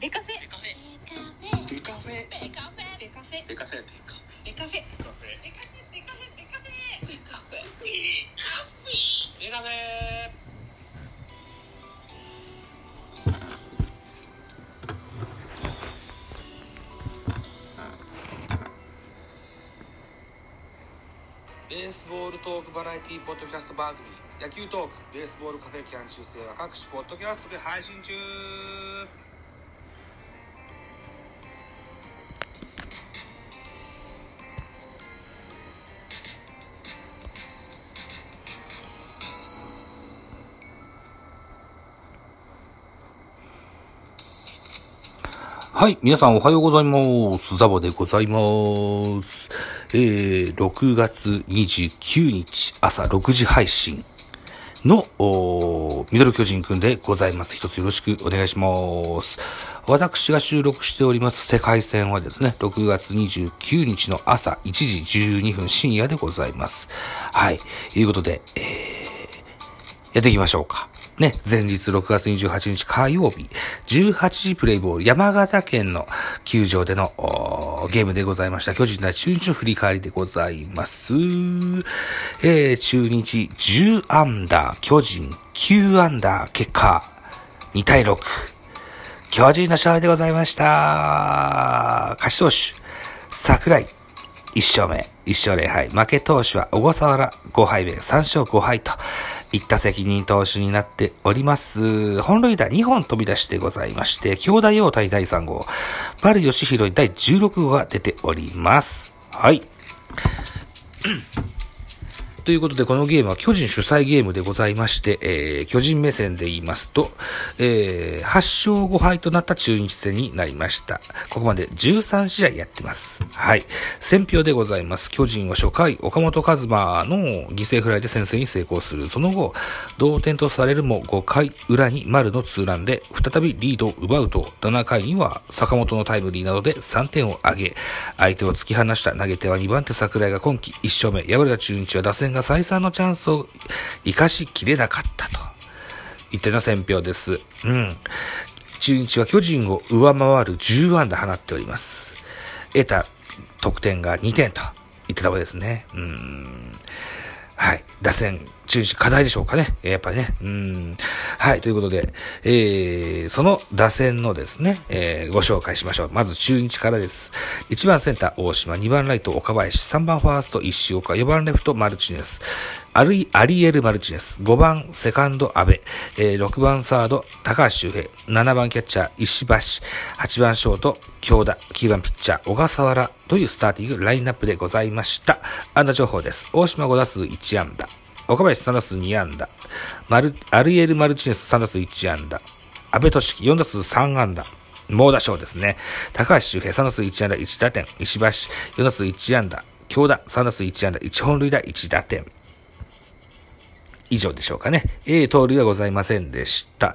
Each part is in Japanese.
ベカフェ。ベカフェ。ベカフェ。ベカフェ。ベカフェ。ベカフェ。ベカフェ。ベカフェ。ベカフェ。ベカフェ。ベカフェ。ベカフェ。ベカフェ。ベカフェ。ベカフェ。ベカフェ。ベカフェ。ベベカフェベカカフェベカフェベカフェベベカフェカフェはい。皆さんおはようございます。ザボでございます。えー、6月29日朝6時配信の、ミドル巨人くんでございます。一つよろしくお願いします。私が収録しております世界戦はですね、6月29日の朝1時12分深夜でございます。はい。ということで、えー、やっていきましょうか。ね、前日6月28日火曜日、18時プレイボール、山形県の球場でのゲームでございました。巨人対中日の振り返りでございます。えー、中日10アンダー、巨人9アンダー、結果2対6。巨人の勝利でございました。勝ち投手、桜井、1勝目、1勝0敗。負け投手は小笠原5敗目、3勝5敗といった責任投手になっております。本塁打2本飛び出してございまして、兄弟王対第3号、丸義弘に第16号が出ております。はい。ということで、このゲームは巨人主催ゲームでございまして、えー、巨人目線で言いますと、えー、8勝5敗となった中日戦になりました。ここまで13試合やってます。はい。選票でございます。巨人は初回、岡本和真の犠牲フライで先制に成功する。その後、同点とされるも5回裏に丸のツーランで再びリードを奪うと、7回には坂本のタイムリーなどで3点を挙げ、相手を突き放した投げ手は2番手桜井が今季1勝目、敗れた中日は打線が再三のチャンスを生かしきれなかったと。言ったような選評です。うん。中日は巨人を上回る10安打放っております。得た得点が2点と言ったわけですね。うん。はい。打線、中日課題でしょうかね。やっぱりね。うん。はい。ということで、えー、その打線のですね、えー、ご紹介しましょう。まず中日からです。1番センター大島、2番ライト岡林、3番ファースト石岡、4番レフトマルチネス、アルイ、アリエル・マルチネス、5番セカンド阿部、えー、6番サード高橋周平、7番キャッチャー石橋、8番ショート京田、9番ピッチャー小笠原というスターティングラインナップでございました。安打情報です。大島5打数1安打。岡林3打数2安打。マル、アルイエル・マルチネス3打数1安打。安倍俊樹4打数3安打。猛打賞ですね。高橋周平3打数1安打1打点。石橋4打数1安打。京田3打数1安打1本塁打1打点。以上でしょうかね。えー、盗塁はございませんでした。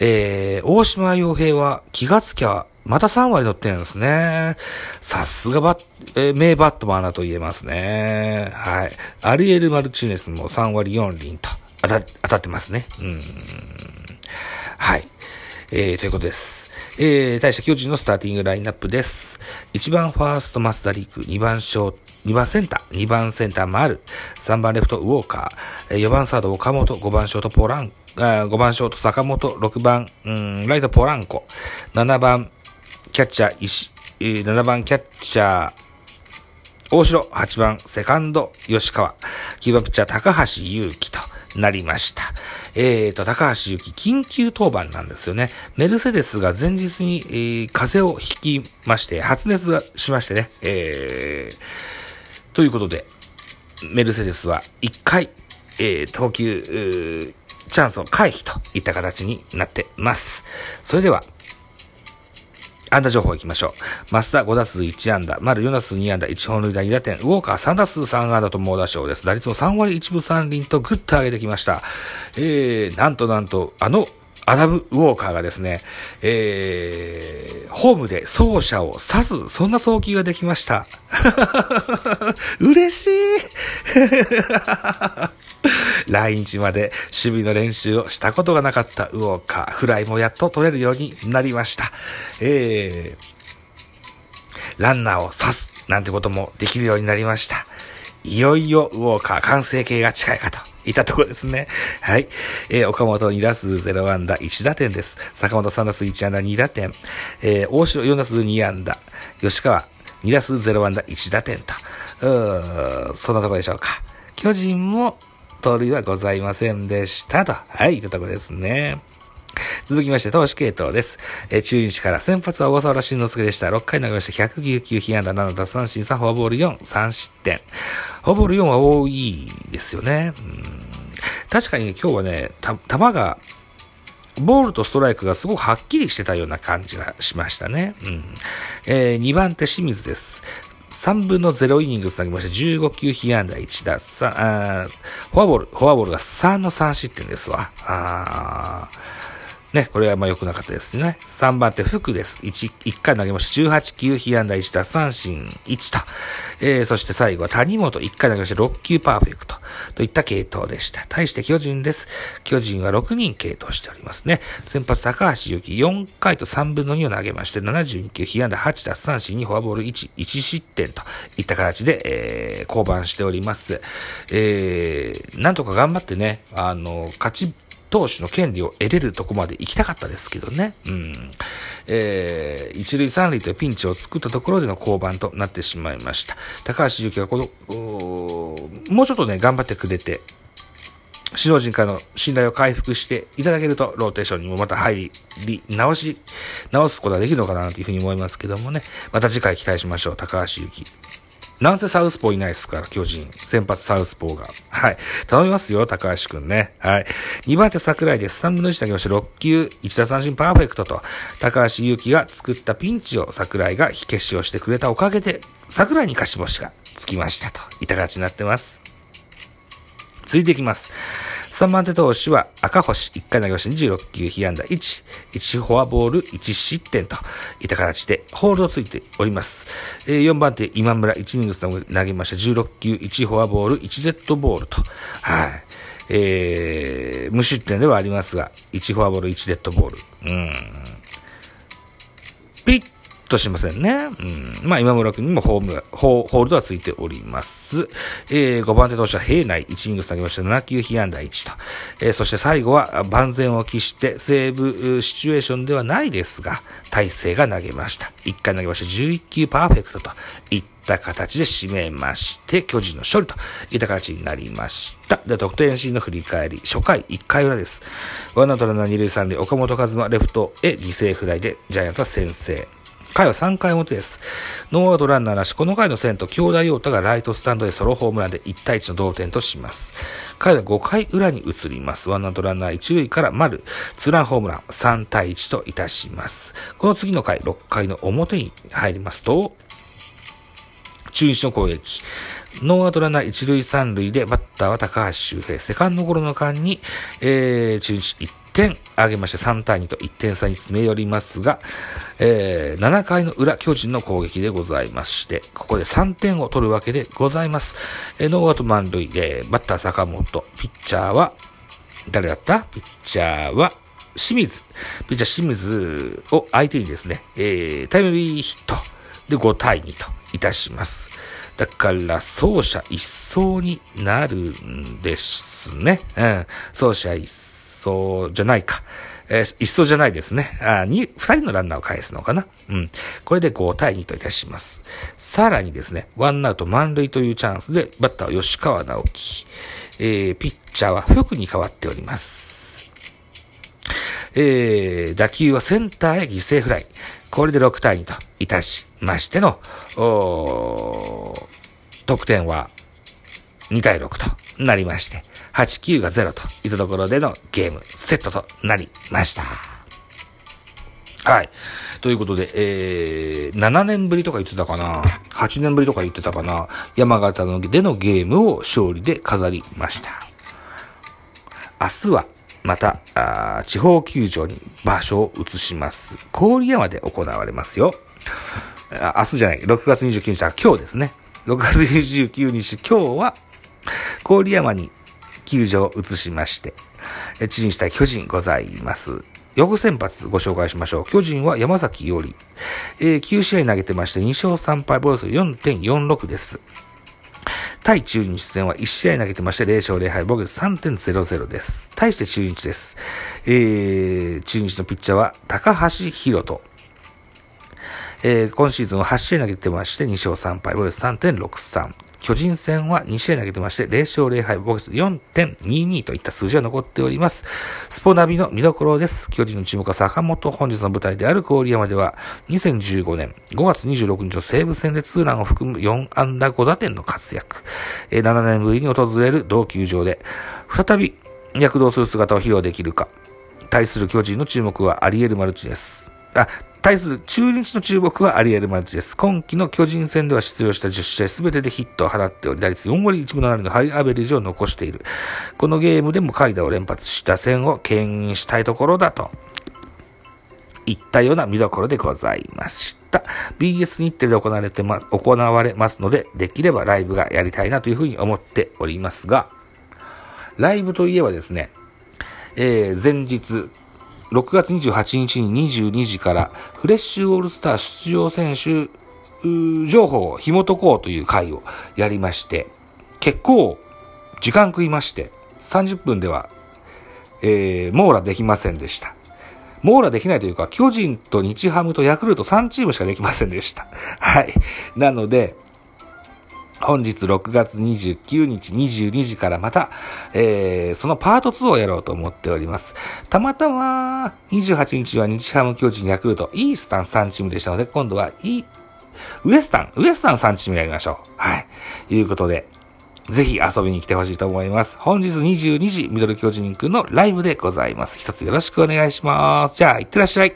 えー、大島洋平は気がつきゃ、また3割乗ってるんですね。さすがバッ、えー、名バットマンだと言えますね。はい。アリエル・マルチネスも3割4厘と当た当たってますね。うん。はい。えー、ということです。えー、対して巨人のスターティングラインナップです。1番ファースト、増田陸、2番ショート、2番センター、2番センター、丸、3番レフト、ウォーカー、4番サード、岡本、5番ショート、ポラン、5番ショート、坂本、6番、うん、ライト、ポランコ、7番、キャッチャー、石、7番、キャッチャー、大城、8番、セカンド、吉川、9番ピッチャー、高橋祐希となりました。えーと、高橋祐希、緊急登板なんですよね。メルセデスが前日に、えー、風邪をひきまして、発熱しましてね、えー、ということで、メルセデスは1回、えー、投球、チャンスを回避といった形になってます。それでは、安打情報行きましょう。増田5打数1安打、丸4打数2安打、1本塁打2打点、ウォーカー3打数3安打と猛打賞です。打率も3割1分3厘とグッと上げてきました。えー、なんとなんと、あの、アダム・ウォーカーがですね、えー、ホームで走者を刺す、そんな送球ができました。嬉しい 来日まで守備の練習をしたことがなかったウォーカー。フライもやっと取れるようになりました。えー、ランナーを刺すなんてこともできるようになりました。いよいよウォーカー完成形が近いかと。いたところですね。はい。えー、岡本2打数0安打1打点です。坂本3打数1安打2打点。えー、大城4打数2安打。吉川2打数0安打1打点と。うーそんなとこでしょうか。巨人も盗塁はございませんでしたと。はい、いたとこですね。続きまして、投手系統です。えー、中日から先発は小笠原慎之介でした。6回投げまして109被安打7奪三振3、フォアボール4、3失点。フォアボール4は多いですよね。確かに、今日はね、た、球が、ボールとストライクがすごくはっきりしてたような感じがしましたね。うん。えー、2番手清水です。3分の0イニングつなぎまして、15球被安打1打、3、フォアボール、フォアボールが3の3失点ですわ。あーね、これはまあ良くなかったですね。3番手、福です。1、1回投げました。18球、被安打1打、三振1と。えー、そして最後は谷本、1回投げました。6球パーフェクト。といった系統でした。対して巨人です。巨人は6人系統しておりますね。先発高橋祐希、4回と3分の2を投げまして、72球、被安打8打、三振2、フォアボール1、1失点といった形で、えー、降板しております。えー、なんとか頑張ってね、あの、勝ち投手の権利を得れるとこまで行きたかったですけどね。うん。えー、一塁三塁というピンチを作ったところでの降板となってしまいました。高橋祐希はこの、もうちょっとね、頑張ってくれて、首脳陣からの信頼を回復していただけると、ローテーションにもまた入り、直し、直すことができるのかなというふうに思いますけどもね。また次回期待しましょう。高橋祐希。なんせサウスポーいないっすから、巨人。先発サウスポーが。はい。頼みますよ、高橋くんね。はい。2番手桜井です。3分の1投げまして、6球、1打三振パーフェクトと、高橋祐希が作ったピンチを桜井が火消しをしてくれたおかげで、桜井に貸し星がつきましたと、いた形になってます。続いていきます。3番手投手は赤星、1回投げました26球、被安打1、1フォアボール、1失点といった形でホールドついております。え4番手今村、1イニング投げました16球、1フォアボール、1デッドボールと、はい。えー、無失点ではありますが、1フォアボール、1デッドボール。うん。としませんね。うん。まあ、今村君にもホーム、ホールドはついております。えー、5番手投手は平内、1イニング下げました7球被安打1と。えー、そして最後は万全を期してセーブシチュエーションではないですが、大勢が投げました。1回投げました11球パーフェクトといった形で締めまして、巨人の勝利といった形になりました。で、得点シーンの振り返り、初回1回裏です。ワンアウトランナー2塁3塁、岡本和真レフトへ犠牲フライでジャイアンツは先制。回は3回表です。ノーアウトランナーなし、この回の先頭、京大陽太がライトスタンドでソロホームランで1対1の同点とします。回は5回裏に移ります。ワンアウトランナー1塁から丸、ツーランホームラン3対1といたします。この次の回、6回の表に入りますと、中日の攻撃。ノーアウトランナー1塁3塁でバッターは高橋周平。セカンドゴロの間に、えー、中日1点上げまして3対2と1点差に詰め寄りますが、えー、7回の裏巨人の攻撃でございまして、ここで3点を取るわけでございます。えー、ノーアウト満塁、えー、バッター坂本、ピッチャーは、誰だった？ピッチャーは、清水。ピッチャー清水を相手にですね、えー、タイムリーヒットで5対2といたします。だから、走者一掃になるんですね。うん。走者一掃走じゃないか。えー、一走じゃないですね。あ、二、二人のランナーを返すのかな。うん。これで5対2といたします。さらにですね、ワンアウト満塁というチャンスで、バッターは吉川直樹。えー、ピッチャーは福に変わっております。えー、打球はセンターへ犠牲フライ。これで6対2といたしましての、お得点は2対6となりまして、8、9が0といったところでのゲームセットとなりました。はい。ということで、えー、7年ぶりとか言ってたかな ?8 年ぶりとか言ってたかな？山形のでのゲームを勝利で飾りました。明日は、また、地方球場に場所を移します。郡山で行われますよ。明日じゃない、6月29日は今日ですね。6月29日、今日は、郡山に球場を移しまして、中日対巨人ございます。翌先発ご紹介しましょう。巨人は山崎より、えー、9試合投げてまして2勝3敗ボルス4.46です。対中日戦は1試合投げてまして0勝0敗防御3.00です。対して中日です。えー、中日のピッチャーは高橋宏斗。えー、今シーズンは8試合投げてまして2勝3敗、防御3.63。巨人戦は2試合投げてまして、0勝0敗、ボックス4.22といった数字が残っております。スポナビの見どころです。巨人の注目は坂本本日の舞台である郡山では、2015年5月26日の西武戦でツーランを含む4安打5打点の活躍。7年ぶりに訪れる同球場で、再び躍動する姿を披露できるか。対する巨人の注目はアリエル・マルチです。あ、対する中日の注目はアリエル・マルチです。今季の巨人戦では出場した10試合すべてでヒットを放っており、打率4割1分7厘のハイアベレージを残している。このゲームでもカイダを連発した戦を牽引したいところだと。いったような見どころでございました。BS 日程で行われてます、行われますので、できればライブがやりたいなというふうに思っておりますが、ライブといえばですね、えー、前日、6月28日に22時からフレッシュオールスター出場選手情報を紐解こうという回をやりまして、結構時間食いまして、30分では、えー、網羅できませんでした。網羅できないというか、巨人と日ハムとヤクルト3チームしかできませんでした。はい。なので、本日6月29日22時からまた、えー、そのパート2をやろうと思っております。たまたま、28日は日ハム巨人ヤクルト、イースタン3チームでしたので、今度はイ、ウエスタン、ウエスタン3チームやりましょう。はい。いうことで、ぜひ遊びに来てほしいと思います。本日22時、ミドル巨人くんのライブでございます。一つよろしくお願いします。じゃあ、いってらっしゃい。